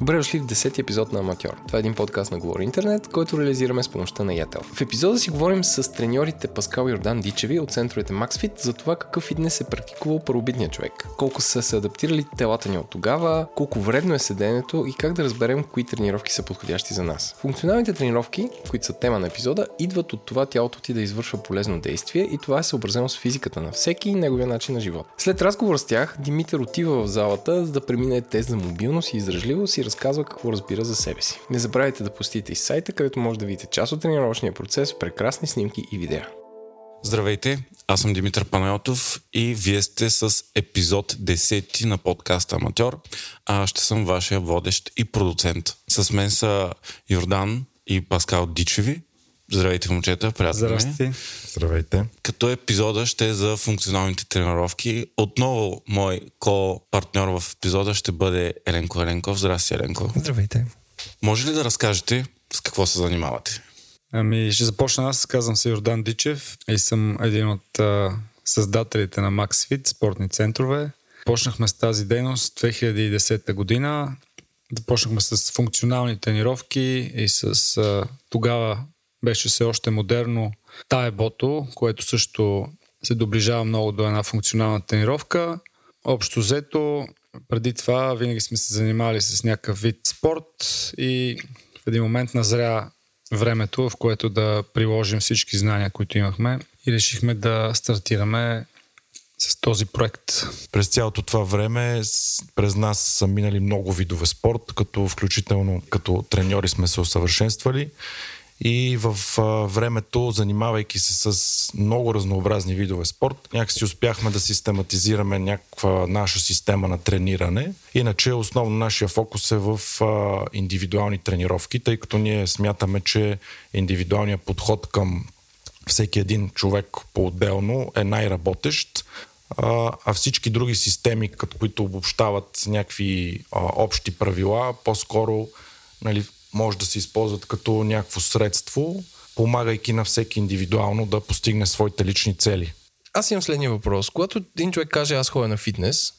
Добре дошли в 10 епизод на Аматьор. Това е един подкаст на Говори Интернет, който реализираме с помощта на Ятел. В епизода си говорим с треньорите Паскал Йордан Дичеви от центровете MaxFit за това какъв фитнес е практикувал първобитният човек, колко са се адаптирали телата ни от тогава, колко вредно е седенето и как да разберем кои тренировки са подходящи за нас. Функционалните тренировки, които са тема на епизода, идват от това тялото ти да извършва полезно действие и това е съобразено с физиката на всеки и неговия начин на живот. След разговор с тях, Димитър отива в залата за да премине тест за мобилност и издръжливост и разказва какво разбира за себе си. Не забравяйте да посетите и сайта, където може да видите част от тренировъчния процес, прекрасни снимки и видеа. Здравейте, аз съм Димитър Панайотов и вие сте с епизод 10 на подкаста Аматьор. А ще съм вашия водещ и продуцент. С мен са Йордан и Паскал Дичеви. Здравейте, момчета, приятно Здрасти. Здравейте. Като епизода ще е за функционалните тренировки. Отново мой ко-партньор в епизода ще бъде Еленко Еленков. Здрасти, Еленко. Здравейте. Може ли да разкажете с какво се занимавате? Ами, ще започна аз. Казвам се Йордан Дичев и съм един от а, създателите на MaxFit, спортни центрове. Почнахме с тази дейност 2010 година. Започнахме с функционални тренировки и с а, тогава беше все още модерно таебото, което също се доближава много до една функционална тренировка. Общо взето, преди това винаги сме се занимавали с някакъв вид спорт и в един момент назря времето, в което да приложим всички знания, които имахме и решихме да стартираме с този проект. През цялото това време през нас са минали много видове спорт, като включително като треньори сме се усъвършенствали и в а, времето, занимавайки се с много разнообразни видове спорт, някакси успяхме да систематизираме някаква наша система на трениране. Иначе основно нашия фокус е в а, индивидуални тренировки, тъй като ние смятаме, че индивидуалният подход към всеки един човек по-отделно е най-работещ, а, всички други системи, като които обобщават някакви а, общи правила, по-скоро нали, може да се използват като някакво средство, помагайки на всеки индивидуално да постигне своите лични цели. Аз имам следния въпрос. Когато един човек каже аз ходя на фитнес,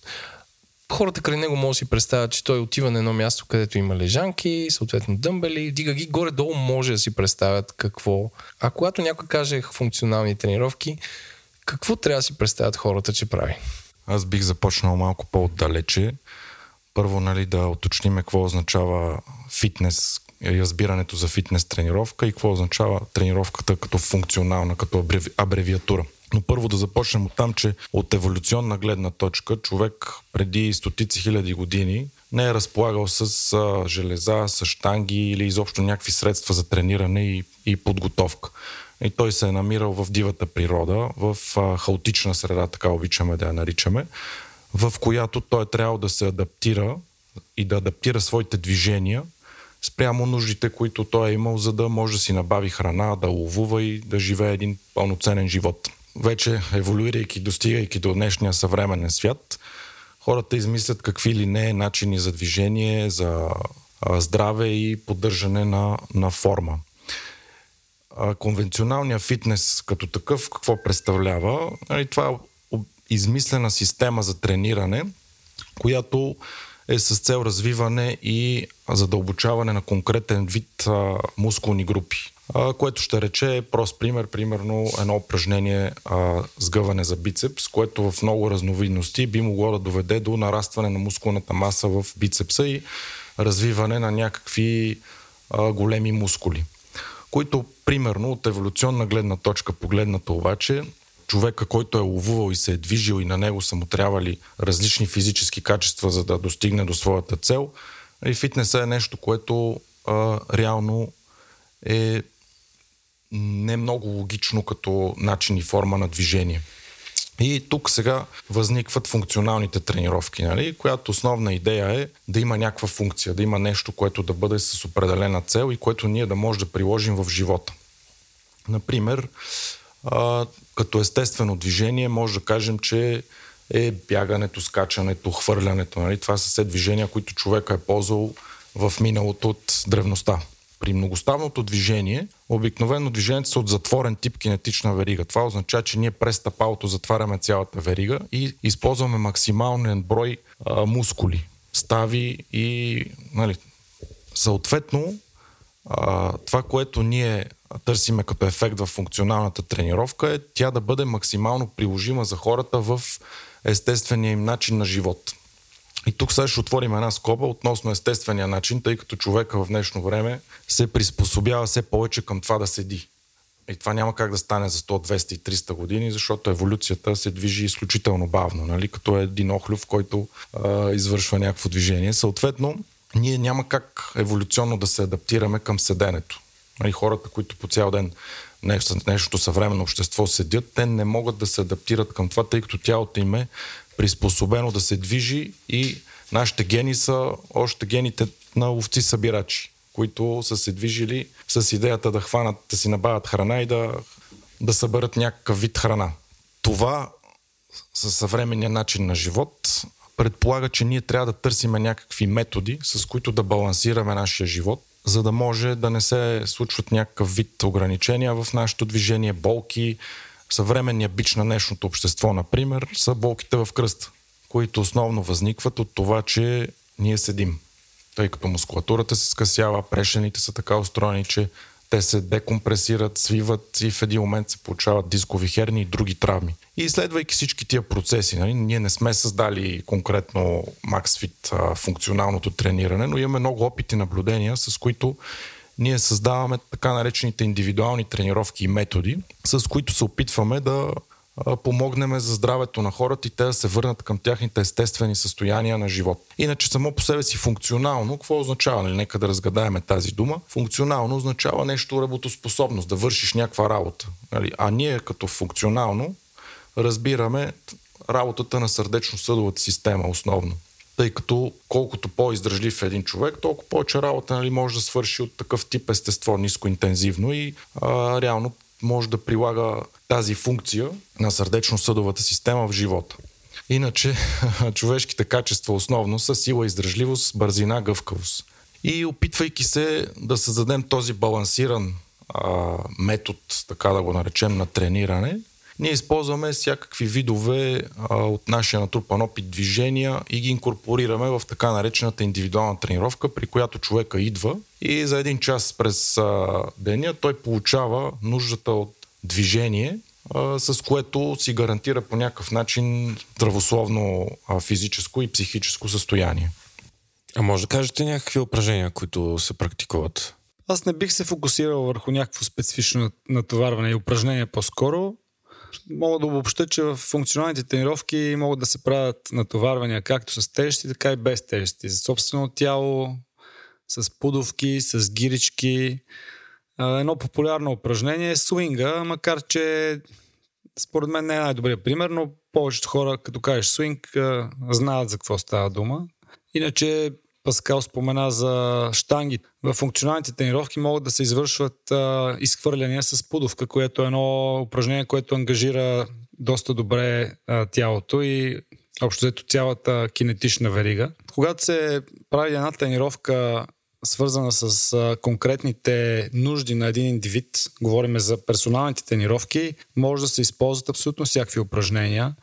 хората край него могат да си представят, че той отива на едно място, където има лежанки, съответно дъмбели, дига ги горе-долу, може да си представят какво. А когато някой каже функционални тренировки, какво трябва да си представят хората, че прави? Аз бих започнал малко по-отдалече. Първо, нали, да уточним какво означава фитнес разбирането за фитнес тренировка и какво означава тренировката като функционална, като абревиатура. Но първо да започнем от там, че от еволюционна гледна точка човек преди стотици хиляди години не е разполагал с а, железа, с штанги или изобщо някакви средства за трениране и, и подготовка. И той се е намирал в дивата природа, в а, хаотична среда, така обичаме да я наричаме, в която той е трябвало да се адаптира и да адаптира своите движения спрямо нуждите, които той е имал, за да може да си набави храна, да ловува и да живее един пълноценен живот. Вече еволюирайки, достигайки до днешния съвременен свят, хората измислят какви ли не начини за движение, за здраве и поддържане на, на форма. Конвенционалният фитнес като такъв какво представлява? Нали, това е измислена система за трениране, която е с цел развиване и задълбочаване на конкретен вид а, мускулни групи. А, което ще рече прост пример, примерно едно упражнение а, сгъване за бицепс, което в много разновидности би могло да доведе до нарастване на мускулната маса в бицепса и развиване на някакви а, големи мускули. Които, примерно, от еволюционна гледна точка погледната обаче, човека, който е ловувал и се е движил и на него са му трябвали различни физически качества, за да достигне до своята цел. И фитнеса е нещо, което а, реално е не много логично като начин и форма на движение. И тук сега възникват функционалните тренировки, нали? която основна идея е да има някаква функция, да има нещо, което да бъде с определена цел и което ние да може да приложим в живота. Например, а, като естествено движение може да кажем, че е бягането, скачането, хвърлянето. Нали? Това са все движения, които човека е ползвал в миналото от древността. При многоставното движение, обикновено движението са от затворен тип кинетична верига. Това означава, че ние през стъпалото затваряме цялата верига и използваме максимален брой а, мускули. стави и нали, съответно а, това, което ние търсиме като ефект в функционалната тренировка е тя да бъде максимално приложима за хората в естествения им начин на живот. И тук сега ще отворим една скоба относно естествения начин, тъй като човека в днешно време се приспособява все повече към това да седи. И това няма как да стане за 100, 200 и 300 години, защото еволюцията се движи изключително бавно, нали? като е един охлюв, който а, извършва някакво движение. Съответно, ние няма как еволюционно да се адаптираме към седенето. Нали, хората, които по цял ден нещо, нещо съвременно общество седят, те не могат да се адаптират към това, тъй като тялото им е приспособено да се движи и нашите гени са още гените на овци-събирачи, които са се движили с идеята да хванат, да си набавят храна и да, да съберат някакъв вид храна. Това със съвременния начин на живот предполага, че ние трябва да търсиме някакви методи, с които да балансираме нашия живот, за да може да не се случват някакъв вид ограничения в нашето движение, болки. Съвременният бич на днешното общество, например, са болките в кръста, които основно възникват от това, че ние седим. Тъй като мускулатурата се скъсява, прешените са така устроени, че те се декомпресират, свиват и в един момент се получават дискови херни и други травми. И изследвайки всички тия процеси, нали, ние не сме създали конкретно MaxFit функционалното трениране, но имаме много опити и наблюдения, с които ние създаваме така наречените индивидуални тренировки и методи, с които се опитваме да помогнем за здравето на хората и те да се върнат към тяхните естествени състояния на живот. Иначе само по себе си функционално, какво означава? Нали? Нека да разгадаеме тази дума. Функционално означава нещо работоспособност, да вършиш някаква работа. Нали? А ние като функционално разбираме работата на сърдечно-съдовата система основно. Тъй като колкото по-издръжлив е един човек, толкова повече работа нали, може да свърши от такъв тип естество, нискоинтензивно и а, реално може да прилага тази функция на сърдечно-съдовата система в живота. Иначе човешките качества основно са сила, издръжливост, бързина, гъвкавост. И опитвайки се да създадем този балансиран а, метод, така да го наречем, на трениране, ние използваме всякакви видове а, от нашия натрупан опит движения и ги инкорпорираме в така наречената индивидуална тренировка, при която човека идва и за един час през а, деня той получава нуждата от движение, а, с което си гарантира по някакъв начин здравословно а, физическо и психическо състояние. А може да кажете някакви упражнения, които се практикуват? Аз не бих се фокусирал върху някакво специфично натоварване и упражнение по-скоро мога да обобща, че в функционалните тренировки могат да се правят натоварвания както с тежести, така и без тежести. За собствено тяло, с пудовки, с гирички. Едно популярно упражнение е свинга, макар че според мен не е най-добрият пример, но повечето хора, като кажеш свинг, знаят за какво става дума. Иначе Паскал спомена за штанги. В функционалните тренировки могат да се извършват а, изхвърляния с пудовка, което е едно упражнение, което ангажира доста добре а, тялото и общо взето цялата кинетична верига. Когато се прави една тренировка свързана с а, конкретните нужди на един индивид, говорим за персоналните тренировки, може да се използват абсолютно всякакви упражнения.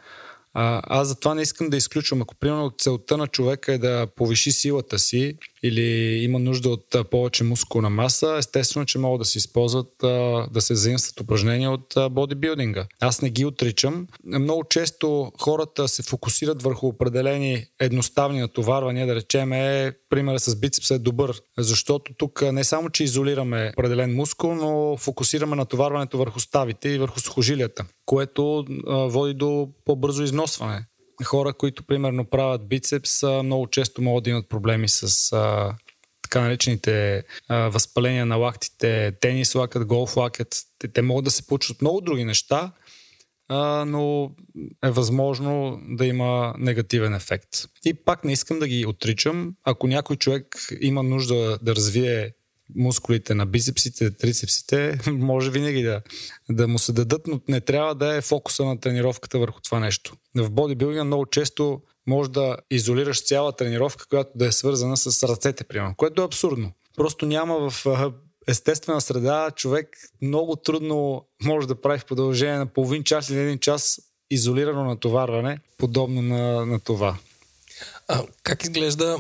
А, аз затова не искам да изключвам. Ако примерно целта на човека е да повиши силата си или има нужда от а, повече мускулна маса, естествено, че могат да се използват, а, да се заимстват упражнения от а, бодибилдинга. Аз не ги отричам. Много често хората се фокусират върху определени едноставни натоварвания, да речем е, примера с бицепса е добър, защото тук не само, че изолираме определен мускул, но фокусираме натоварването върху ставите и върху сухожилията, което а, води до по-бързо износване хора, които примерно правят бицепс, много често могат да имат проблеми с а, така наречените а, възпаления на лактите, тенис лакът, голф лакът. Те, те могат да се получат много други неща, а, но е възможно да има негативен ефект. И пак не искам да ги отричам. Ако някой човек има нужда да развие мускулите на бицепсите, трицепсите, може винаги да, да му се дадат, но не трябва да е фокуса на тренировката върху това нещо. В бодибилдинга много често може да изолираш цяла тренировка, която да е свързана с ръцете, примерно, което е абсурдно. Просто няма в естествена среда човек много трудно може да прави в продължение на половин час или един час изолирано натоварване, подобно на, на това. А, как изглежда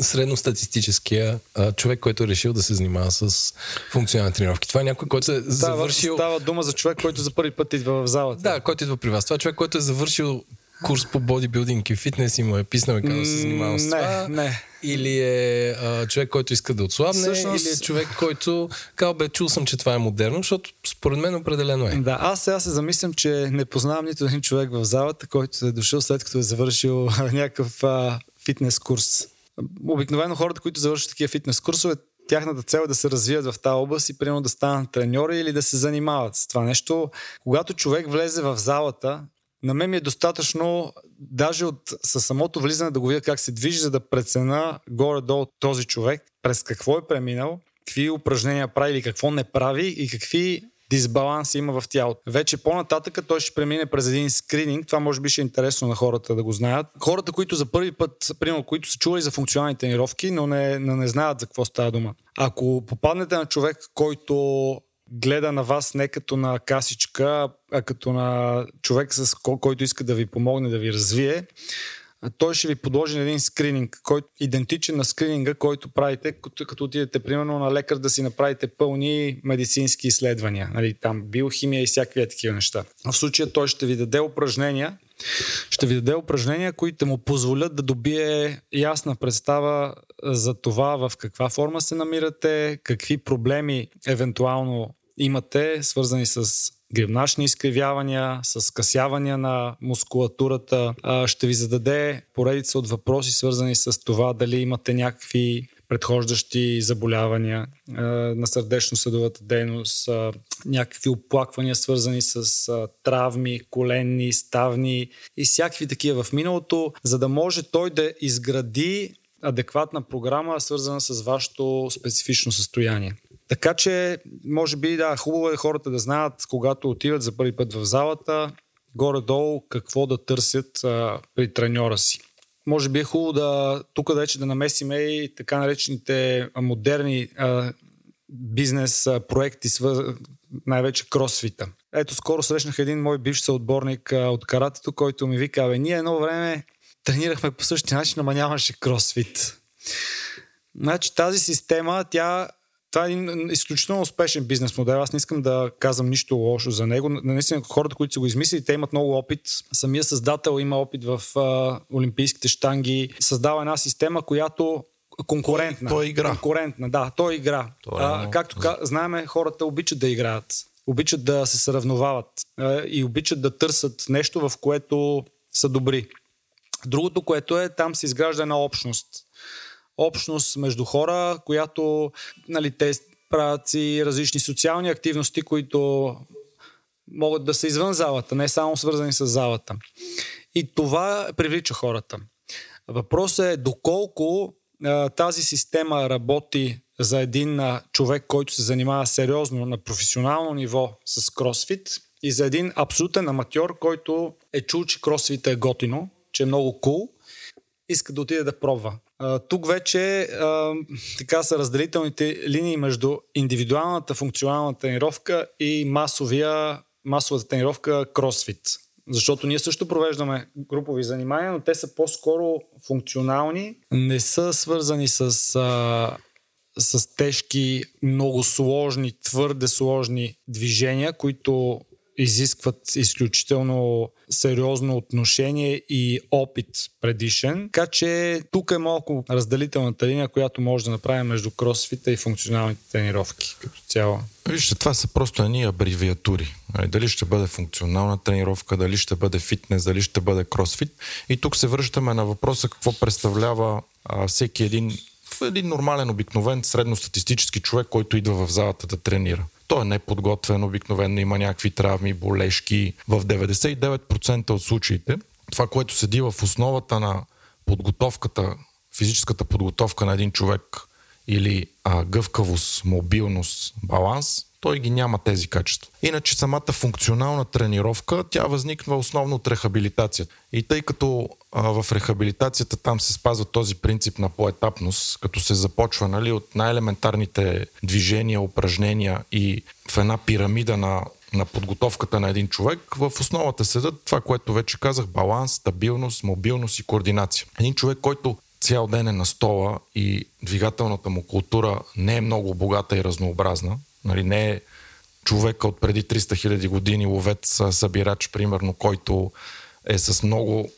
средностатистическия а, човек, който е решил да се занимава с функционални тренировки. Това е някой, който е завършил... Става дума за човек, който за първи път идва в залата. Да, който идва при вас. Това е човек, който е завършил курс по бодибилдинг и фитнес и му е писнал и казал да се занимавам с това. Не, не. Или е а, човек, който иска да отслабне, Всъщност... или е човек, който казва, бе, чул съм, че това е модерно, защото според мен определено е. Да, аз сега се замислям, че не познавам нито един човек в залата, който е дошъл след като е завършил някакъв а, фитнес курс. Обикновено хората, които завършват такива фитнес курсове, тяхната цел е да се развият в тази област и примерно да станат треньори или да се занимават с това нещо. Когато човек влезе в залата, на мен ми е достатъчно даже от със самото влизане да го видя как се движи, за да прецена горе-долу този човек, през какво е преминал, какви упражнения прави или какво не прави и какви дисбаланс има в тялото. Вече по-нататък той ще премине през един скрининг. Това може би ще е интересно на хората да го знаят. Хората, които за първи път, примерно, които са чували за функционални тренировки, но не, но не знаят за какво става дума. Ако попаднете на човек, който гледа на вас не като на касичка, а като на човек, с който иска да ви помогне да ви развие, той ще ви подложи на един скрининг, който идентичен на скрининга, който правите, като, като отидете примерно на лекар да си направите пълни медицински изследвания, нали, там биохимия и всякакви такива неща. В случая той ще ви даде упражнения, ще ви даде упражнения, които му позволят да добие ясна представа за това в каква форма се намирате, какви проблеми евентуално имате, свързани с грибначни изкривявания, с скъсявания на мускулатурата. Ще ви зададе поредица от въпроси, свързани с това дали имате някакви предхождащи заболявания на сърдечно-съдовата дейност, някакви оплаквания, свързани с травми, коленни, ставни и всякакви такива в миналото, за да може той да изгради адекватна програма, свързана с вашето специфично състояние. Така че, може би, да, хубаво е хората да знаят, когато отиват за първи път в залата, горе-долу какво да търсят а, при треньора си. Може би е хубаво да тук вече да намесиме и така наречените модерни а, бизнес а, проекти, свър... най-вече кросфита. Ето, скоро срещнах един мой бивш съотборник а, от каратето, който ми вика, бе, ние едно време тренирахме по същия начин, ама нямаше кросфит. Значи тази система, тя това е един изключително успешен бизнес модел. Аз не искам да казвам нищо лошо за него. Наистина, хората, които са го измислили, те имат много опит. Самия създател има опит в а, Олимпийските штанги. Създава една система, която конкурентна. Той, той игра. Конкурентна, да, той игра. Той е а, както знаеме, хората обичат да играят. Обичат да се сравновават а, и обичат да търсят нещо, в което са добри. Другото, което е, там се изгражда една общност общност между хора, която нали, те правят си различни социални активности, които могат да са извън залата, не само свързани с залата. И това привлича хората. Въпросът е доколко а, тази система работи за един а, човек, който се занимава сериозно на професионално ниво с кросфит и за един абсолютен аматьор, който е чул, че кросфит е готино, че е много кул, cool, иска да отиде да пробва. А, тук вече а, така са разделителните линии между индивидуалната функционална тренировка и масовия, масовата тренировка кросфит. Защото ние също провеждаме групови занимания, но те са по-скоро функционални. Не са свързани с, а, с тежки, много сложни, твърде сложни движения, които изискват изключително сериозно отношение и опит предишен. Така че тук е малко разделителната линия, която може да направим между кросфита и функционалните тренировки като цяло. Вижте, това са просто едни абревиатури. Нали, дали ще бъде функционална тренировка, дали ще бъде фитнес, дали ще бъде кросфит. И тук се връщаме на въпроса какво представлява а, всеки един един нормален, обикновен, средностатистически човек, който идва в залата да тренира. Той е неподготвен, обикновено има някакви травми, болешки. В 99% от случаите това, което седи в основата на подготовката, физическата подготовка на един човек или а, гъвкавост, мобилност, баланс, той ги няма тези качества. Иначе самата функционална тренировка, тя възниква основно от рехабилитацията. И тъй като а, в рехабилитацията там се спазва този принцип на поетапност, като се започва нали, от най-елементарните движения, упражнения и в една пирамида на на подготовката на един човек, в основата седат това, което вече казах, баланс, стабилност, мобилност и координация. Един човек, който цял ден е на стола и двигателната му култура не е много богата и разнообразна, нали, не е човека от преди 300 000 години, ловец, събирач, примерно, който е с много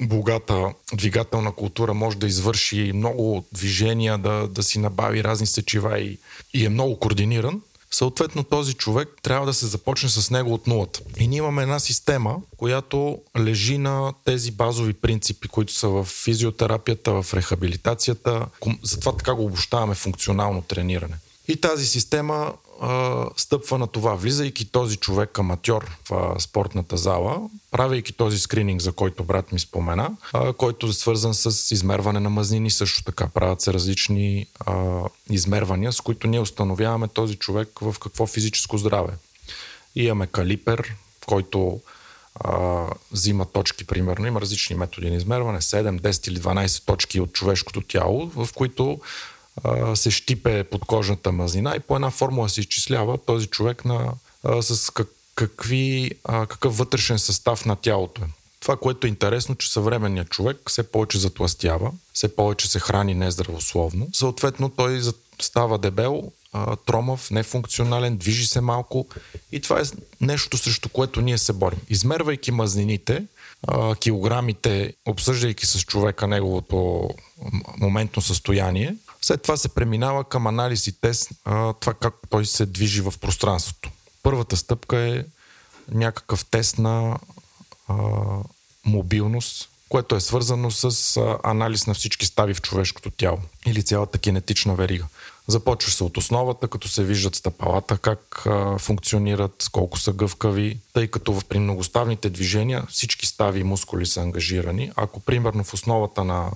богата двигателна култура, може да извърши много движения, да, да си набави разни сечива и, и е много координиран, съответно този човек трябва да се започне с него от нулата. И ние имаме една система, която лежи на тези базови принципи, които са в физиотерапията, в рехабилитацията. Затова така го обощаваме функционално трениране. И тази система а, стъпва на това, влизайки този човек аматьор в а, спортната зала, правейки този скрининг, за който брат ми спомена, а, който е свързан с измерване на мазнини, също така правят се различни а, измервания, с които ние установяваме този човек в какво физическо здраве. Имаме калипер, който а, взима точки, примерно. Има различни методи на измерване, 7, 10 или 12 точки от човешкото тяло, в които се щипе под кожната мазнина и по една формула се изчислява този човек на, а, с как, какви, а, какъв вътрешен състав на тялото е. Това, което е интересно, че съвременният човек все повече затластява, все повече се храни нездравословно. Съответно, той става дебел, тромав, нефункционален, движи се малко и това е нещо срещу което ние се борим. Измервайки мазнините, килограмите, обсъждайки с човека неговото моментно състояние, след това се преминава към анализ и тест това как той се движи в пространството. Първата стъпка е някакъв тест на а, мобилност, което е свързано с а, анализ на всички стави в човешкото тяло или цялата кинетична верига. Започва се от основата, като се виждат стъпалата, как а, функционират, колко са гъвкави, тъй като при многоставните движения всички стави и мускули са ангажирани. Ако примерно в основата на,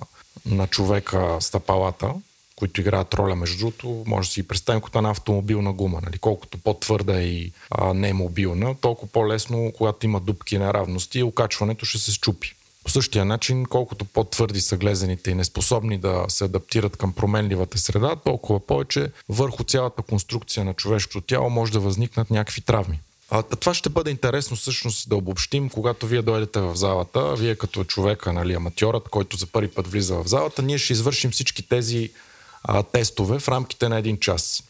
на човека стъпалата които играят роля. Между другото, може да си представим като една автомобилна гума. Нали? Колкото по-твърда и а, не е мобилна, толкова по-лесно, когато има дупки неравности, окачването ще се щупи. По същия начин, колкото по-твърди са глезените и неспособни да се адаптират към променливата среда, толкова повече върху цялата конструкция на човешкото тяло може да възникнат някакви травми. А, това ще бъде интересно всъщност да обобщим, когато вие дойдете в залата, вие като човека, нали, аматьорът, който за първи път влиза в залата, ние ще извършим всички тези а, тестове в рамките на един час.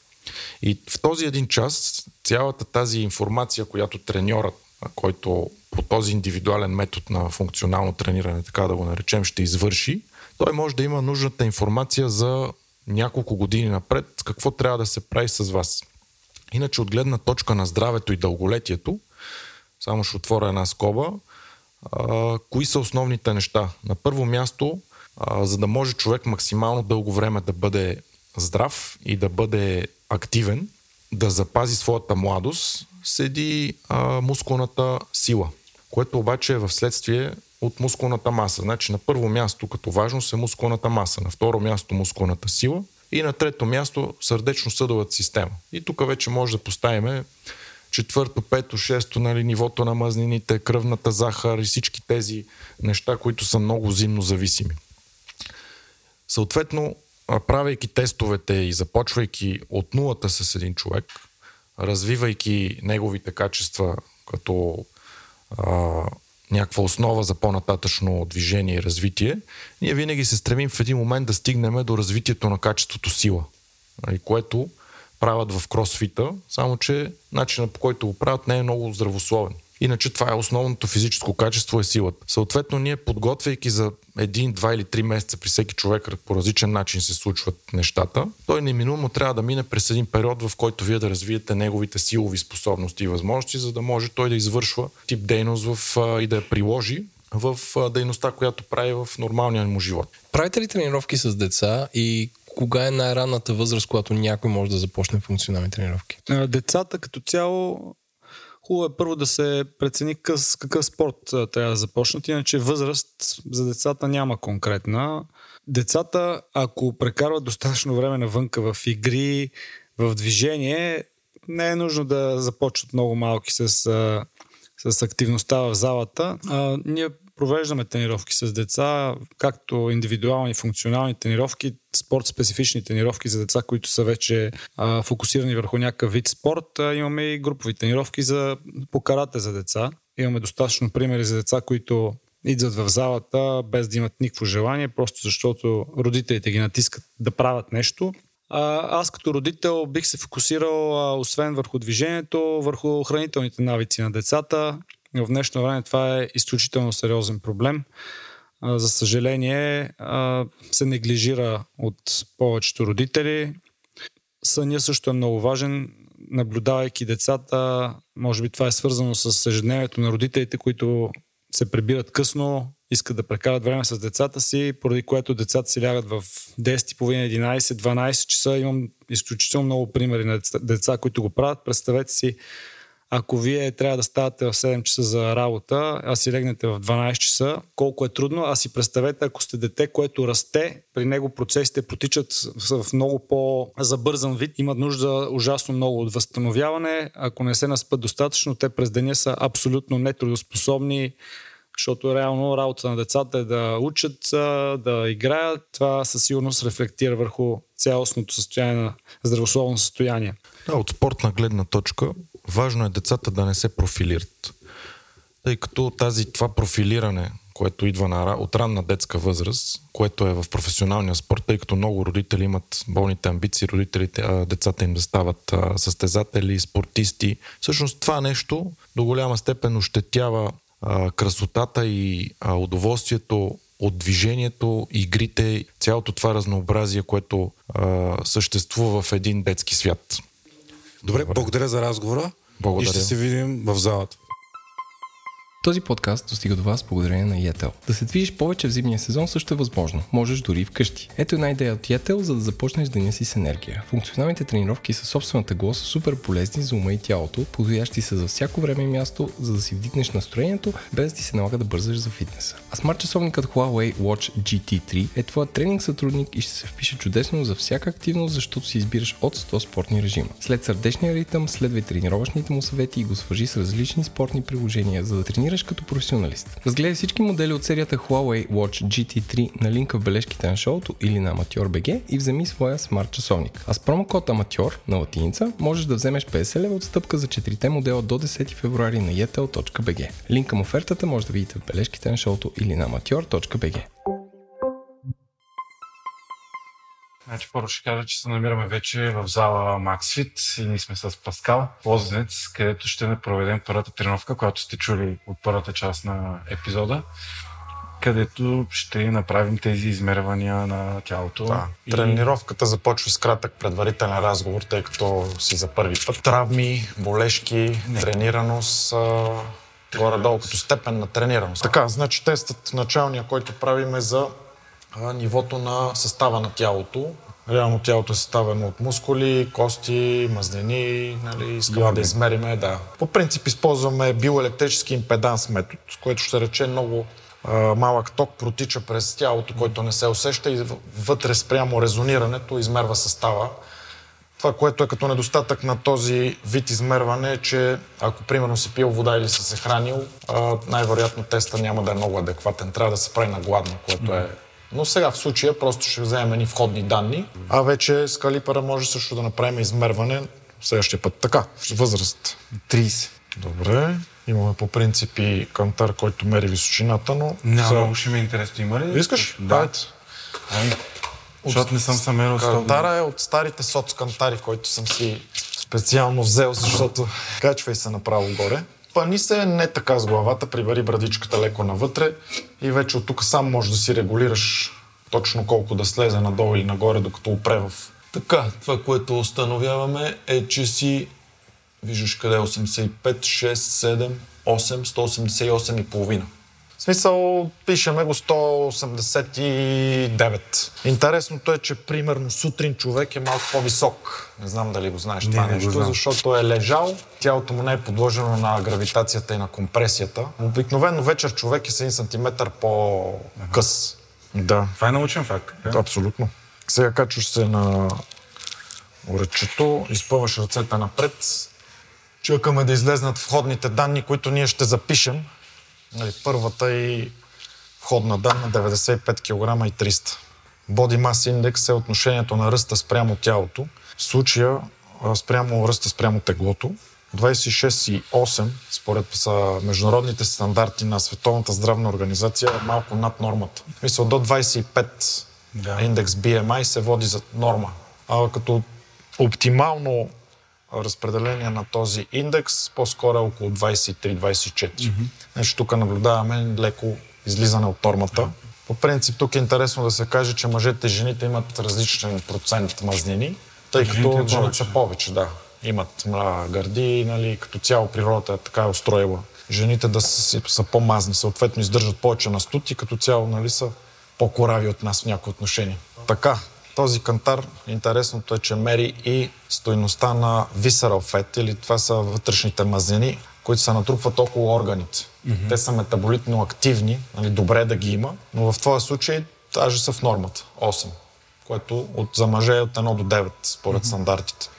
И в този един час цялата тази информация, която треньорът, който по този индивидуален метод на функционално трениране, така да го наречем, ще извърши, той може да има нужната информация за няколко години напред, какво трябва да се прави с вас. Иначе от гледна точка на здравето и дълголетието, само ще отворя една скоба, а, кои са основните неща? На първо място, за да може човек максимално дълго време да бъде здрав и да бъде активен, да запази своята младост, седи а, мускулната сила, което обаче е в следствие от мускулната маса. Значи на първо място като важност е мускулната маса, на второ място мускулната сила и на трето място сърдечно-съдовата система. И тук вече може да поставим четвърто, пето, шесто, нали, нивото на мазнините, кръвната захар и всички тези неща, които са много зимно зависими. Съответно, правейки тестовете и започвайки от нулата с един човек, развивайки неговите качества като а, някаква основа за по-нататъчно движение и развитие, ние винаги се стремим в един момент да стигнем до развитието на качеството сила, нали, което правят в кросфита, само че начинът по който го правят не е много здравословен. Иначе това е основното физическо качество е силата. Съответно, ние подготвяйки за един, два или три месеца при всеки човек по различен начин се случват нещата, той неминуемо трябва да мине през един период, в който вие да развиете неговите силови способности и възможности, за да може той да извършва тип дейност в, и да я приложи в дейността, която прави в нормалния му живот. Правите ли тренировки с деца и кога е най-ранната възраст, когато някой може да започне функционални тренировки? Децата като цяло Хубаво е първо да се прецени къс, какъв спорт трябва да започнат, иначе възраст за децата няма конкретна. Децата, ако прекарват достатъчно време навънка в игри, в движение, не е нужно да започват много малки с, с активността в залата. А, ние провеждаме тренировки с деца, както индивидуални, функционални тренировки, спорт-специфични тренировки за деца, които са вече а, фокусирани върху някакъв вид спорт. А, имаме и групови тренировки за покарате за деца. Имаме достатъчно примери за деца, които идват в залата без да имат никакво желание, просто защото родителите ги натискат да правят нещо. Аз като родител бих се фокусирал, освен върху движението, върху хранителните навици на децата. В днешно време това е изключително сериозен проблем. За съжаление, се неглижира от повечето родители. Съня също е много важен. Наблюдавайки децата, може би това е свързано с ежедневието на родителите, които се прибират късно, искат да прекарат време с децата си, поради което децата си лягат в 10.30, 11, 12 часа. Имам изключително много примери на деца, деца, които го правят. Представете си, ако вие трябва да ставате в 7 часа за работа, а си легнете в 12 часа, колко е трудно, а си представете, ако сте дете, което расте, при него процесите протичат в много по-забързан вид, имат нужда ужасно много от възстановяване. Ако не се наспят достатъчно, те през деня са абсолютно нетрудоспособни, защото реално работа на децата е да учат, да играят. Това със сигурност рефлектира върху цялостното състояние на здравословно състояние. Да, от спортна гледна точка, важно е децата да не се профилират. Тъй като тази, това профилиране, което идва на, от ранна детска възраст, което е в професионалния спорт, тъй като много родители имат болните амбиции, родителите, а, децата им да стават а, състезатели, спортисти. Всъщност това нещо до голяма степен ощетява а, красотата и а, удоволствието от движението, игрите, цялото това разнообразие, което а, съществува в един детски свят. Добре, Добре, благодаря за разговора. Благодаря. И ще се видим в залата. Този подкаст достига до вас благодарение на Yetel. Да се движиш повече в зимния сезон също е възможно. Можеш дори и вкъщи. Ето една идея от Yetel, за да започнеш деня си с енергия. Функционалните тренировки със собствената глас са супер полезни за ума и тялото, подходящи са за всяко време и място, за да си вдигнеш настроението, без да ти се налага да бързаш за фитнеса. А смарт часовникът Huawei Watch GT3 е твоят тренинг сътрудник и ще се впише чудесно за всяка активност, защото си избираш от 100 спортни режима. След сърдечния ритъм, следвай тренировъчните му съвети и го свържи с различни спортни приложения, за да тренираш тренираш като професионалист. Разгледай всички модели от серията Huawei Watch GT3 на линка в бележките на шоуто или на Amateur.bg и вземи своя смарт часовник. А с промокод Amateur на латиница можеш да вземеш 50 лева отстъпка за 4 модела до 10 февруари на yetel.bg. Линк към офертата може да видите в бележките на шоуто или на Amateur.bg. Значи първо ще кажа, че се намираме вече в зала Maxfit и ние сме с Паскал Лозенец, където ще проведем първата тренировка, която сте чули от първата част на епизода, където ще направим тези измервания на тялото. Да. И... Тренировката започва с кратък предварителен разговор, тъй като си за първи път. Травми, болешки, Не. тренираност, горе-долу като степен на тренираност. Така, значи тестът началния, който правим е за нивото на състава на тялото. Реално тялото е съставено от мускули, кости, мазнини, нали, искаме да измериме, да. По принцип използваме биоелектрически импеданс метод, което ще рече много а, малък ток протича през тялото, който не се усеща и вътре спрямо резонирането измерва състава. Това, което е като недостатък на този вид измерване е, че ако примерно си пил вода или си се хранил, най-вероятно теста няма да е много адекватен. Трябва да се прави на гладно, което е но сега в случая просто ще вземем ни входни данни, а вече с калипъра може също да направим измерване следващия път. Така, възраст. 30. Добре. Имаме по принципи кантар, който мери височината, но... Няма, за... много ще ми е интересно. Има ли? Искаш? Да. Ами, защото не съм се мерил Кантара е от старите соцкантари, който съм си специално взел, защото качвай се направо горе. Пани се не така с главата, прибери брадичката леко навътре и вече от тук сам можеш да си регулираш точно колко да слезе надолу или нагоре, докато опре в... Така, това, което установяваме е, че си виждаш къде е 85, 6, 7, 8, 188 и половина. В смисъл, пишеме го 189. Интересното е, че примерно сутрин човек е малко по-висок. Не знам дали го знаеш не, това не нещо, защото е лежал, тялото му не е подложено на гравитацията и на компресията. Обикновено вечер човек е с 1 см по-къс. Да. Това е научен факт. Да? Абсолютно. Сега качваш се на уречето, изпъваш ръцете напред, чакаме да излезнат входните данни, които ние ще запишем Нали, първата и входна данна 95 кг и 300. Body Mass Index е отношението на ръста спрямо тялото. В случая спрямо ръста спрямо теглото. 26,8 според са международните стандарти на Световната здравна организация е малко над нормата. Мисля, до 25 да. индекс BMI се води за норма. А като оптимално разпределение на този индекс по-скоро е около 23-24. Mm-hmm. Нещо тук наблюдаваме леко излизане от нормата. По принцип тук е интересно да се каже, че мъжете и жените имат различен процент мазнини, тъй като жените са повече, да. Имат мра, гърди, нали, като цяло природата е така е устроила. Жените да са, са по-мазни, съответно издържат повече на стути, като цяло нали, са по-корави от нас в някои отношения. Така, този кантар, интересното е, че мери и стойността на visceral fat, или това са вътрешните мазнини, които се натрупват около органите. Mm-hmm. Те са метаболитно активни, нали, добре да ги има, но в този случай даже са в нормата. 8, което от, за мъже е от 1 до 9, според mm-hmm. стандартите.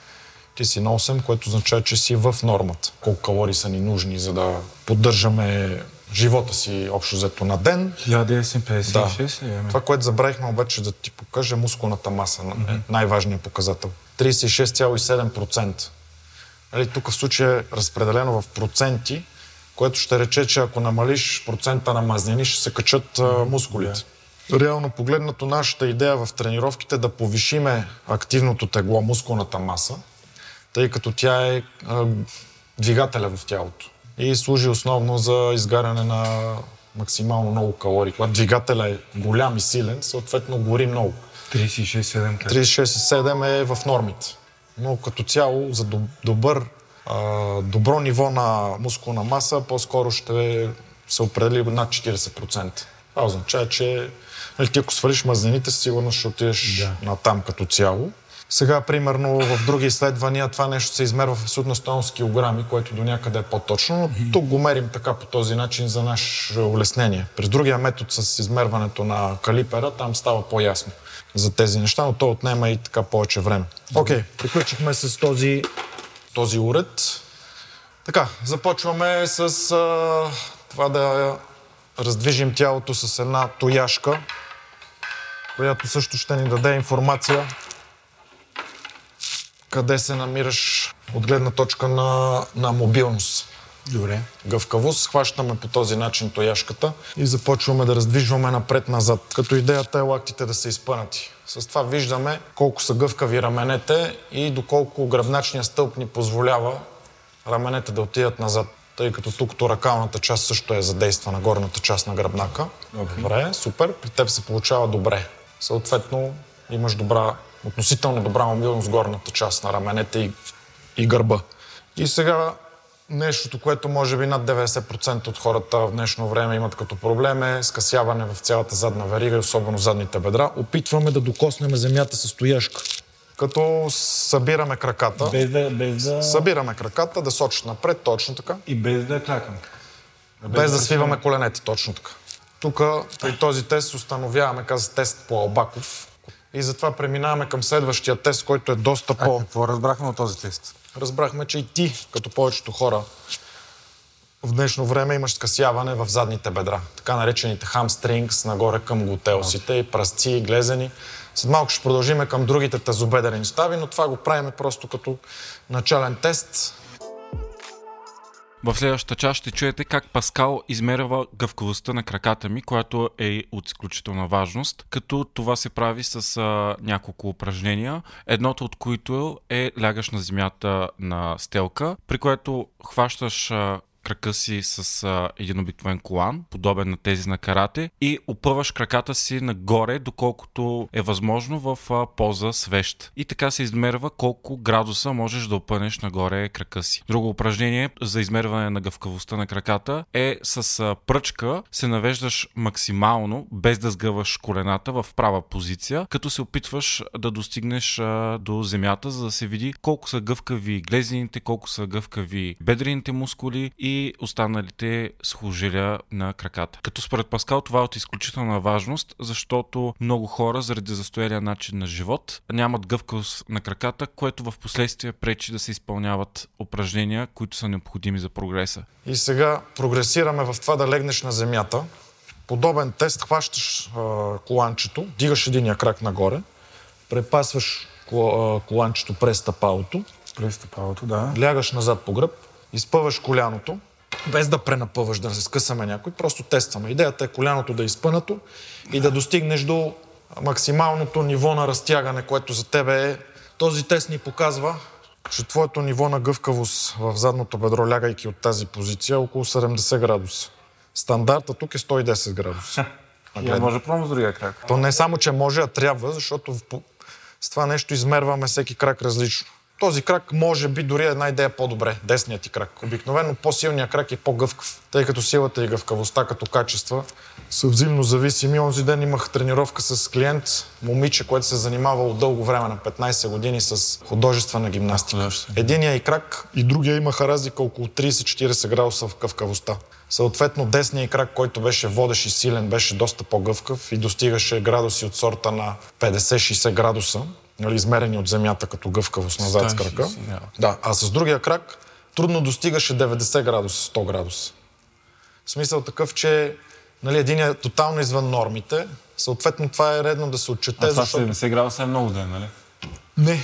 Ти си на 8, което означава, че си в нормата. Колко калории са ни нужни, за да поддържаме живота си общо взето на ден. 1956 да. Това, което забравихме обаче да ти покажа, мускулната маса mm-hmm. най-важният показател. 36,7%. Нали, тук в случая е разпределено в проценти, което ще рече, че ако намалиш процента на мазнини, ще се качат а, мускулите. Yeah. Реално погледнато, нашата идея в тренировките е да повишиме активното тегло, мускулната маса, тъй като тя е а, двигателя в тялото и служи основно за изгаряне на максимално много калории. Когато двигателя е голям и силен, съответно гори много. 36,7 36,7 е в нормите. Но като цяло за добър, добро ниво на мускулна маса по-скоро ще се определи над 40%. Това означава, че нали, ти ако свалиш мазнините, сигурно ще отидеш да. на там като цяло. Сега, примерно, в други изследвания това нещо се измерва в абсолютно стойност килограми, което до някъде е по-точно, но тук го мерим така по този начин за наше улеснение. През другия метод с измерването на калипера, там става по-ясно за тези неща, но то отнема и така повече време. Окей, okay, приключихме с този, този уред. Така, започваме с а, това да раздвижим тялото с една тояшка, която също ще ни даде информация къде се намираш от гледна точка на, на мобилност. Добре. Гъвкавост, хващаме по този начин тояшката и започваме да раздвижваме напред-назад. Като идеята е лактите да са изпънати. С това виждаме колко са гъвкави раменете и доколко гръбначният стълб ни позволява раменете да отидат назад. Тъй като тук торакалната част също е задействана, горната част на гръбнака. Okay. Добре, супер. При теб се получава добре. Съответно, имаш добра относително добра мобилност в горната част на раменете и, и гърба. И сега нещото, което може би над 90% от хората в днешно време имат като проблем е скъсяване в цялата задна верига особено задните бедра. Опитваме да докоснем земята с стояшка. Като събираме краката. Без да, без да... Събираме краката, да сочат напред, точно така. И без да клякаме. Без, без да, да свиваме коленете, точно така. Тук при този тест установяваме, каза тест по Албаков, и затова преминаваме към следващия тест, който е доста а, по... какво разбрахме от този тест? Разбрахме, че и ти, като повечето хора, в днешно време имаш скъсяване в задните бедра. Така наречените хамстрингс, нагоре към глутеосите, пръсци, и глезени. След малко ще продължиме към другите тазобедрени стави, но това го правиме просто като начален тест. В следващата част ще чуете как Паскал измерва гъвкавостта на краката ми, която е от изключителна важност, като това се прави с а, няколко упражнения, едното от които е лягаш на земята на стелка, при което хващаш а, крака си с а, един обикновен колан, подобен на тези на карате, и опъваш краката си нагоре, доколкото е възможно в а, поза свещ. И така се измерва колко градуса можеш да опънеш нагоре крака си. Друго упражнение за измерване на гъвкавостта на краката е с а, пръчка се навеждаш максимално, без да сгъваш колената в права позиция, като се опитваш да достигнеш а, до земята, за да се види колко са гъвкави глезените, колко са гъвкави бедрените мускули и останалите служиля на краката. Като според Паскал това е от изключителна важност, защото много хора заради застоялия начин на живот нямат гъвкавост на краката, което в последствие пречи да се изпълняват упражнения, които са необходими за прогреса. И сега прогресираме в това да легнеш на земята подобен тест хващаш а, коланчето, дигаш единия крак нагоре, препасваш коланчето през стъпалото, През стъпалото, да. лягаш назад по гръб, изпъваш коляното, без да пренапъваш, да се скъсаме някой, просто тестваме. Идеята е коляното да е изпънато и да достигнеш до максималното ниво на разтягане, което за тебе е... Този тест ни показва, че твоето ниво на гъвкавост в задното бедро, лягайки от тази позиция, е около 70 градуса. Стандарта тук е 110 градуса. Я може пробвам с другия крак. То не е само, че може, а трябва, защото в- с това нещо измерваме всеки крак различно. Този крак може би дори една идея по-добре, десният ти крак. Обикновено по-силният крак е по-гъвкав, тъй като силата и гъвкавостта като качества са взаимно зависими. Онзи ден имах тренировка с клиент, момиче, което се е занимавало дълго време, на 15 години, с художествена гимнастика. Единия и крак и другия имаха разлика около 30-40 градуса в гъвкавостта. Съответно, десният крак, който беше водещ и силен, беше доста по-гъвкав и достигаше градуси от сорта на 50-60 градуса, нали, измерени от земята като гъвкавост назад с крака. Да, а с другия крак трудно достигаше 90 градуса, 100 градуса. В смисъл такъв, че нали, един е тотално извън нормите, съответно това е редно да се отчете, А това защото... 70 градуса е много зле, нали? Не.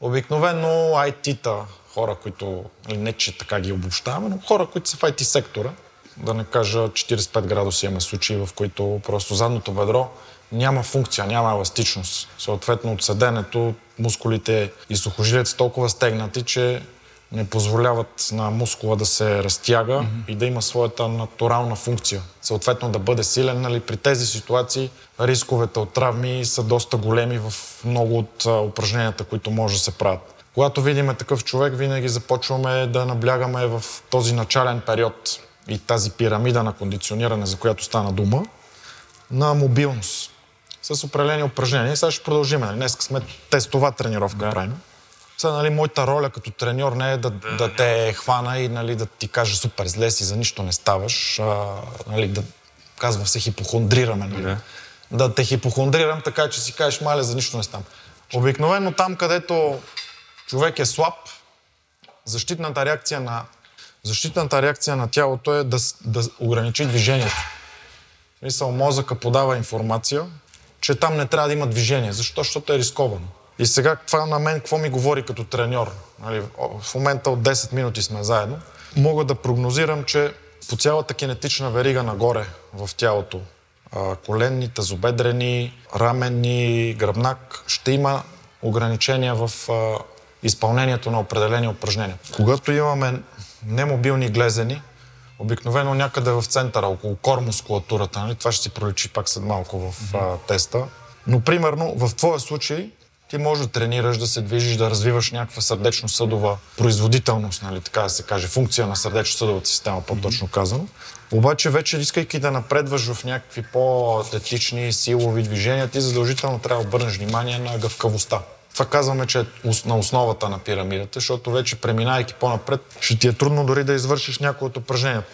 Обикновено IT-та, хора, които, нали, не че така ги обобщаваме, но хора, които са в IT сектора, да не кажа 45 градуса имаме случаи, в които просто задното бедро няма функция, няма еластичност. Съответно от седенето мускулите и сухожилията са толкова стегнати, че не позволяват на мускула да се разтяга mm-hmm. и да има своята натурална функция. Съответно да бъде силен. Нали, при тези ситуации рисковете от травми са доста големи в много от а, упражненията, които може да се правят. Когато видим такъв човек, винаги започваме да наблягаме в този начален период и тази пирамида на кондициониране, за която стана дума, на мобилност с определени упражнения. Сега ще продължим. Нали? Днес сме тестова тренировка да. правим. Сега, нали, моята роля като треньор не е да, да, да те хвана и нали, да ти кажа супер зле си, за нищо не ставаш. А, нали, да, казва се хипохондрираме. Нали? Да. да те хипохондрирам, така че си кажеш, мале, за нищо не ставам. Обикновено там, където човек е слаб, защитната реакция на, защитната реакция на тялото е да, да ограничи движението. В смисъл, мозъка подава информация, че там не трябва да има движение. Защо? Защото е рисковано. И сега това на мен какво ми говори като треньор? Нали, в момента от 10 минути сме заедно. Мога да прогнозирам, че по цялата кинетична верига нагоре в тялото, коленни, тазобедрени, раменни, гръбнак, ще има ограничения в изпълнението на определени упражнения. Когато имаме немобилни глезени, обикновено някъде в центъра, около кор мускулатурата, нали? това ще си проличи пак след малко в mm-hmm. а, теста. Но примерно в твоя случай ти можеш да тренираш, да се движиш, да развиваш някаква сърдечно-съдова производителност, нали, така да се каже, функция на сърдечно-съдовата система, по-точно казано. Обаче вече, искайки да напредваш в някакви по-атлетични, силови движения, ти задължително трябва да обърнеш внимание на гъвкавостта. Това казваме, че е на основата на пирамидата, защото вече преминайки по-напред, ще ти е трудно дори да извършиш някои от упражненията.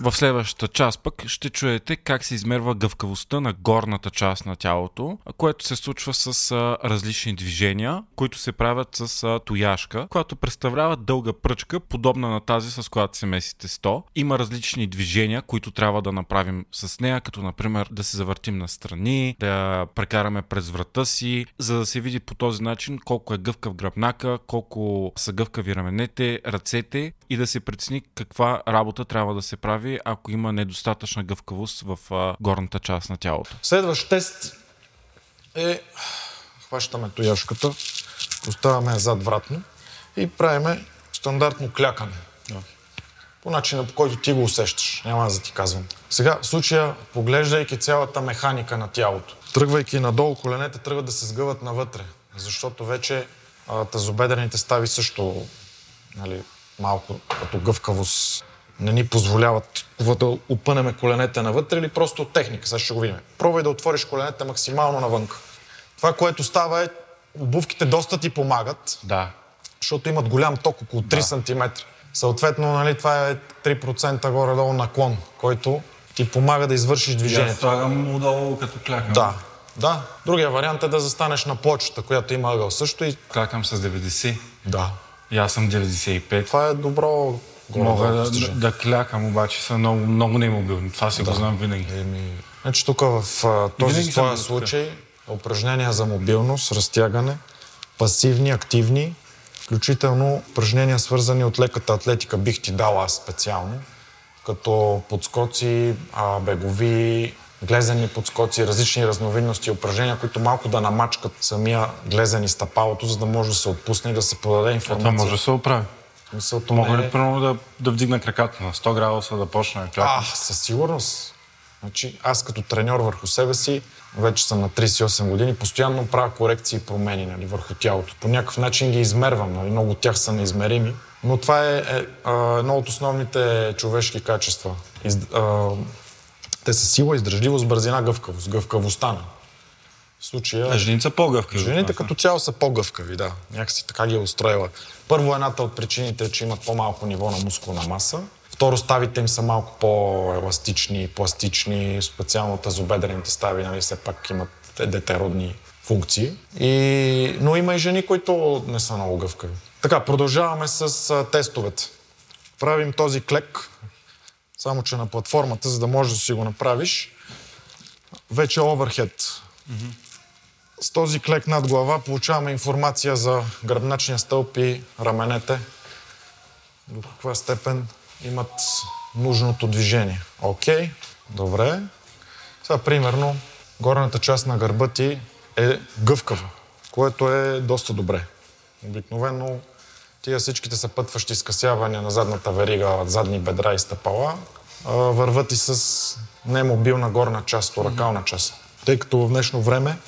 В следващата част пък ще чуете как се измерва гъвкавостта на горната част на тялото, което се случва с различни движения, които се правят с тояшка, която представлява дълга пръчка, подобна на тази, с която се месите 100. Има различни движения, които трябва да направим с нея, като например да се завъртим на страни, да прекараме през врата си, за да се види по този начин колко е гъвкав гръбнака, колко са гъвкави раменете, ръцете и да се прецени каква работа трябва да се прави ако има недостатъчна гъвкавост в а, горната част на тялото. Следващ тест е хващаме тояшката, поставяме я зад вратно и правиме стандартно клякане. Да. По начина, по който ти го усещаш. Няма да ти казвам. Сега, в случая, поглеждайки цялата механика на тялото, тръгвайки надолу, коленете тръгват да се сгъват навътре, защото вече а, тазобедрените стави също нали, малко като гъвкавост не ни позволяват да опънеме коленете навътре или просто от техника. Сега ще го видим. Пробвай да отвориш коленете максимално навън. Това, което става е, обувките доста ти помагат. Да. Защото имат голям ток, около 3 да. см. Съответно, нали, това е 3% горе-долу наклон, който ти помага да извършиш движението. Аз слагам отдолу като клякам. Да. Да. Другия вариант е да застанеш на почта, която има ъгъл също и... Клякам с 90. Да. И аз съм 95. Това е добро Мога да, да, да клякам, обаче са много, много немобилни. Това си да. го знам винаги. Еми, значи тук в този твоя случай упражнения за мобилност, разтягане, пасивни, активни, включително упражнения свързани от леката атлетика бих ти дал аз специално, като подскоци, а, бегови, глезени подскоци, различни разновидности упражнения, които малко да намачкат самия глезен и стъпалото, за да може да се отпусне и да се подаде информация. Това може да се оправи. Мисълто Мога ли примерно да, да вдигна краката на 100 градуса, да почне да А, със сигурност. Значи, аз като треньор върху себе си, вече съм на 38 години, постоянно правя корекции и промени нали, върху тялото. По някакъв начин ги измервам, нали, много от тях са неизмерими. Но това е, е, е едно от основните човешки качества. Из, е, те са сила, издръжливост, бързина, гъвкавост. Гъвкавостта. на. В случая... А жените са по-гъвкави. Жените като цяло са по-гъвкави, да. Някакси така ги е устроила. Първо, едната от причините е, че имат по-малко ниво на мускулна маса. Второ, ставите им са малко по-еластични, пластични, специално тазобедрените стави, нали, все пак имат детеродни функции. И... Но има и жени, които не са много гъвкави. Така, продължаваме с тестовете. Правим този клек, само че на платформата, за да можеш да си го направиш. Вече оверхед. Mm-hmm. С този клек над глава получаваме информация за гръбначния стълб и раменете. До каква степен имат нужното движение. Окей, okay, добре. Сега, примерно, горната част на гърба ти е гъвкава, което е доста добре. Обикновено тия всичките съпътващи скъсявания на задната верига, задни бедра и стъпала, върват и с немобилна горна част, оракална част. Тъй като в днешно време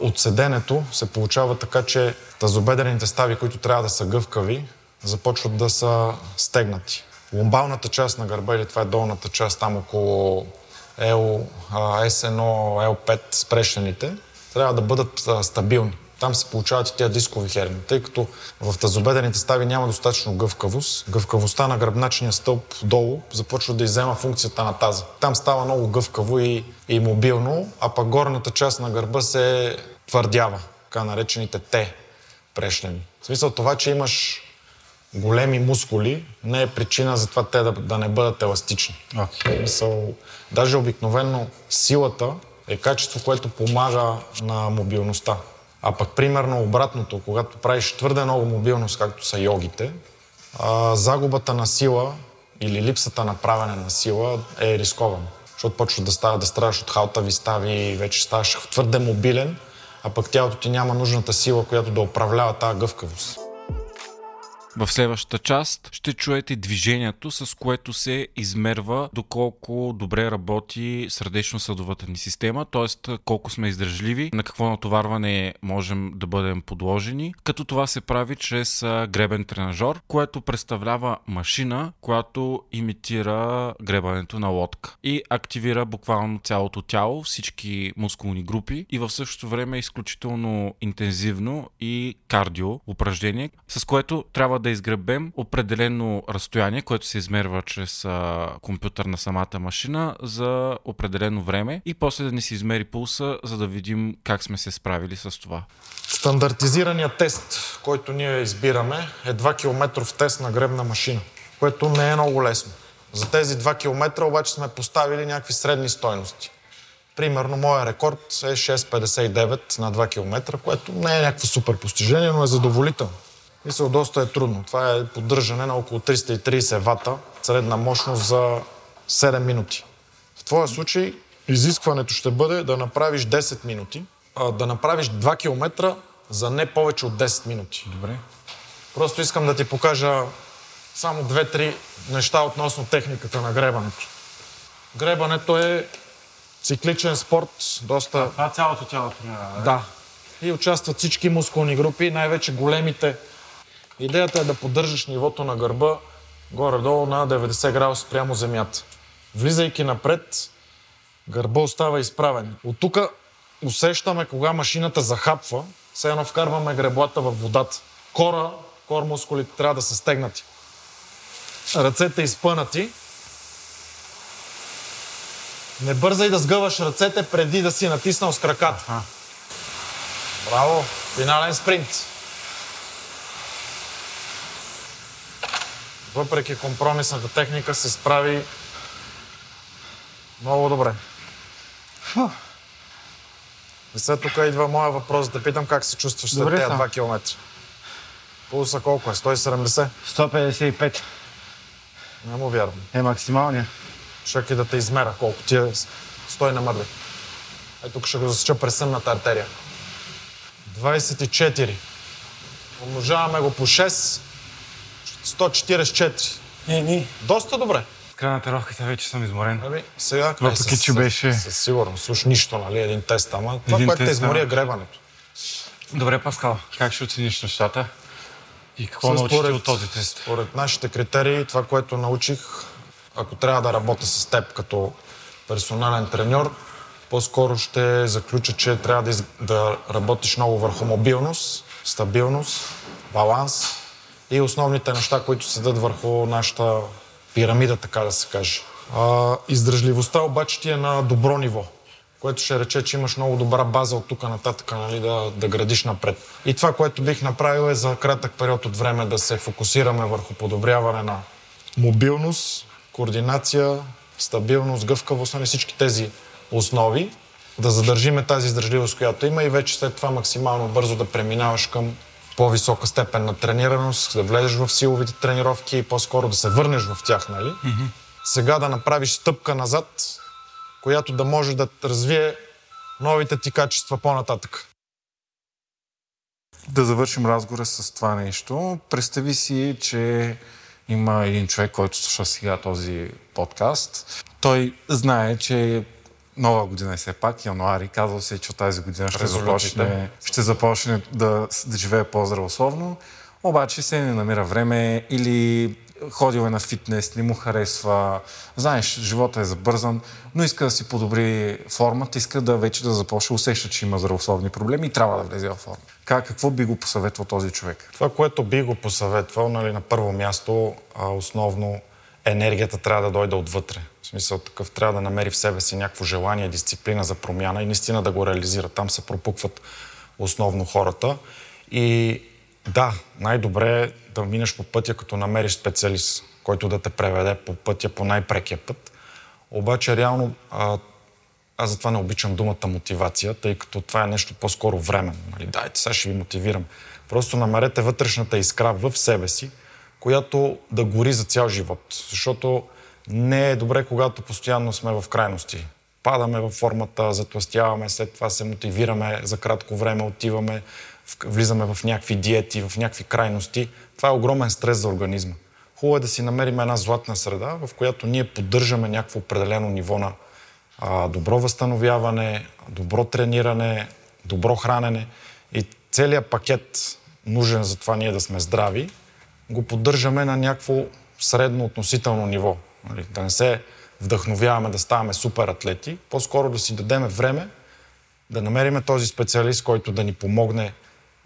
от седенето се получава така, че тазобедрените стави, които трябва да са гъвкави, започват да са стегнати. Ломбалната част на гърба, или това е долната част там около L, S1, L5 спрешените, трябва да бъдат стабилни. Там се получават и тези дискови херни, тъй като в тазобедрените стави няма достатъчно гъвкавост. Гъвкавостта на гръбначния стълб долу започва да иззема функцията на таза. Там става много гъвкаво и, и мобилно, а пък горната част на гърба се твърдява, така наречените Т прешлени. В смисъл това, че имаш големи мускули, не е причина за това те да, да не бъдат еластични. Okay. Мисъл, даже обикновено силата е качество, което помага на мобилността. А пък примерно обратното, когато правиш твърде много мобилност, както са йогите, а, загубата на сила или липсата на правене на сила е рискована. Защото почва да, става, да страдаш от халтави стави, вече ставаш твърде мобилен, а пък тялото ти няма нужната сила, която да управлява тази гъвкавост. В следващата част ще чуете движението, с което се измерва доколко добре работи сърдечно-съдовата ни система, т.е. колко сме издържливи, на какво натоварване можем да бъдем подложени, като това се прави чрез гребен тренажор, което представлява машина, която имитира гребането на лодка и активира буквално цялото тяло, всички мускулни групи и в същото време изключително интензивно и кардио упражнение, с което трябва да изгребем определено разстояние, което се измерва чрез а, компютър на самата машина за определено време и после да ни се измери пулса, за да видим как сме се справили с това. Стандартизираният тест, който ние избираме е 2 км тест на гребна машина, което не е много лесно. За тези 2 км обаче сме поставили някакви средни стойности. Примерно, моя рекорд е 6,59 на 2 км, което не е някакво супер постижение, но е задоволително. Мисля, доста е трудно. Това е поддържане на около 330 вата, средна мощност за 7 минути. В твоя случай изискването ще бъде да направиш 10 минути, а, да направиш 2 км за не повече от 10 минути. Добре. Просто искам да ти покажа само 2-3 неща относно техниката на гребането. Гребането е цикличен спорт, доста... това цялото тяло да? Да. И участват всички мускулни групи, най-вече големите Идеята е да поддържаш нивото на гърба горе-долу на 90 градуса прямо земята. Влизайки напред, гърба остава изправен. От тук усещаме кога машината захапва, все едно вкарваме греблата в водата. Кора, кор мускулите трябва да са стегнати. Ръцете изпънати. Не бързай да сгъваш ръцете преди да си натиснал с краката. Браво! Финален спринт. Въпреки компромисната техника, се справи много добре. И след тук идва моя въпрос да питам как се чувстваш след тези съм. 2 км. Пулса колко е? 170? 155 Не му вярвам. е максималния. Чакай да те измера колко ти е. Стой на мърли. Ей тук ще го засеча през съмната артерия. 24. Умножаваме го по 6. 144. Еми. Доста добре. Край на тренировката вече съм изморен. Ами, сега... Въпреки, Е, че беше- Със сигурност. Слуш нищо, нали? Един тест, ама това, Един което те тест, измори е гребането. Добре, Паскал, как ще оцениш нещата? И какво научихте Според- от този тест? Според нашите критерии, това, което научих, ако трябва да работя с теб като персонален треньор, по-скоро ще заключа, че трябва да, из... да работиш много върху мобилност, стабилност, баланс и основните неща, които седат върху нашата пирамида, така да се каже. А, издръжливостта обаче ти е на добро ниво, което ще рече, че имаш много добра база от тук нататък нали, да, да градиш напред. И това, което бих направил е за кратък период от време да се фокусираме върху подобряване на мобилност, координация, стабилност, гъвкавост, нали, всички тези основи, да задържиме тази издържливост, която има и вече след това максимално бързо да преминаваш към по-висока степен на тренираност, да влезеш в силовите тренировки и по-скоро да се върнеш в тях, нали? Mm-hmm. Сега да направиш стъпка назад, която да може да развие новите ти качества по-нататък. да завършим разговора с това нещо. Представи си, че има един човек, който слуша сега този подкаст. Той знае, че нова година е все пак, януари. Казал се, че от тази година ще започне, ще започне да, да живее по-здравословно. Обаче се не намира време или ходил е на фитнес, не му харесва. Знаеш, живота е забързан, но иска да си подобри формата, иска да вече да започне, усеща, че има здравословни проблеми и трябва да влезе в форма. Как, какво би го посъветвал този човек? Това, което би го посъветвал, нали, на първо място, а, основно енергията трябва да дойде отвътре. Смисъл такъв трябва да намери в себе си някакво желание, дисциплина за промяна и наистина да го реализира. Там се пропукват основно хората. И да, най-добре е да минеш по пътя, като намериш специалист, който да те преведе по пътя, по най-прекия път. Обаче реално а, аз затова не обичам думата мотивация, тъй като това е нещо по-скоро временно. Нали? Дайте, сега ще ви мотивирам. Просто намерете вътрешната искра в себе си, която да гори за цял живот. Защото не е добре, когато постоянно сме в крайности. Падаме във формата, затластяваме, след това се мотивираме за кратко време, отиваме, влизаме в някакви диети, в някакви крайности. Това е огромен стрес за организма. Хубаво е да си намерим една златна среда, в която ние поддържаме някакво определено ниво на а, добро възстановяване, добро трениране, добро хранене и целият пакет, нужен за това ние да сме здрави, го поддържаме на някакво средно относително ниво. Нали? Да не се вдъхновяваме да ставаме супер атлети, по-скоро да си дадеме време да намериме този специалист, който да ни помогне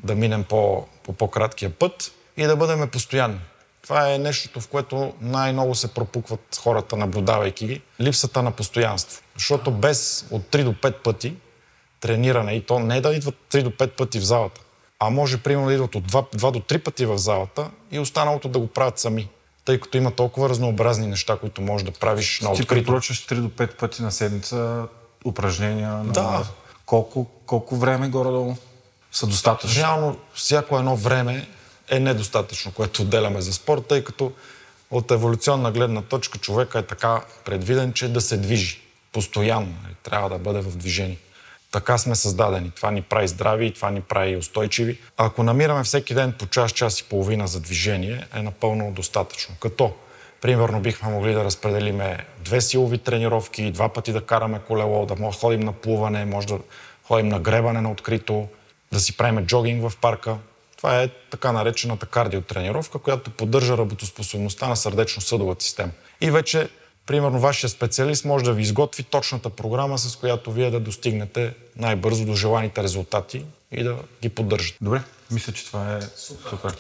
да минем по по-краткия път и да бъдем постоянни. Това е нещото, в което най-много се пропукват хората, наблюдавайки ги. Липсата на постоянство. Защото без от 3 до 5 пъти трениране, и то не да идват 3 до 5 пъти в залата, а може примерно да идват от 2, 2 до 3 пъти в залата и останалото да го правят сами. Тъй като има толкова разнообразни неща, които можеш да правиш на Ти открито. препоръчваш 3 до 5 пъти на седмица упражнения на Да. колко, колко време горе-долу са достатъчни? Реално всяко едно време е недостатъчно, което отделяме за спорт, тъй като от еволюционна гледна точка човека е така предвиден, че да се движи постоянно. нали, Трябва да бъде в движение. Така сме създадени. Това ни прави здрави и това ни прави устойчиви. Ако намираме всеки ден по час, час и половина за движение, е напълно достатъчно. Като, примерно, бихме могли да разпределиме две силови тренировки, два пъти да караме колело, да може да ходим на плуване, може да ходим на гребане на открито, да си правим джогинг в парка. Това е така наречената кардиотренировка, която поддържа работоспособността на сърдечно-съдовата система. И вече, примерно, вашия специалист може да ви изготви точната програма, с която вие да достигнете най-бързо до желаните резултати и да ги поддържате. Добре, мисля, че това е супер.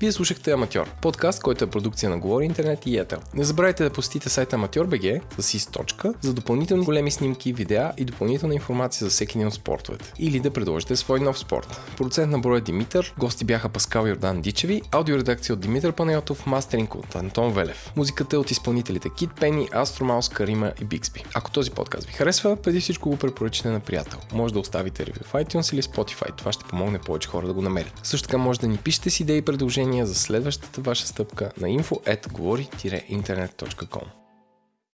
Вие слушахте Аматьор, подкаст, който е продукция на Говори Интернет и Етел. Не забравяйте да посетите сайта Amateur.bg с източка за допълнителни големи снимки, видеа и допълнителна информация за всеки един от спортовете. Или да предложите свой нов спорт. Продуцент на броя Димитър, гости бяха Паскал Йордан Дичеви, аудиоредакция от Димитър Панайотов, мастеринг от Антон Велев. Музиката е от изпълнителите Кит Пени, Астромаус, Карима и Биксби. Ако този подкаст ви харесва, преди всичко го препоръчате на приятел. Може да оставите ревю в iTunes или Spotify. Това ще помогне повече хора да го намерят. Също така може да ни пишете с идеи и предложения за следващата ваша стъпка на info at говори-интернет.com.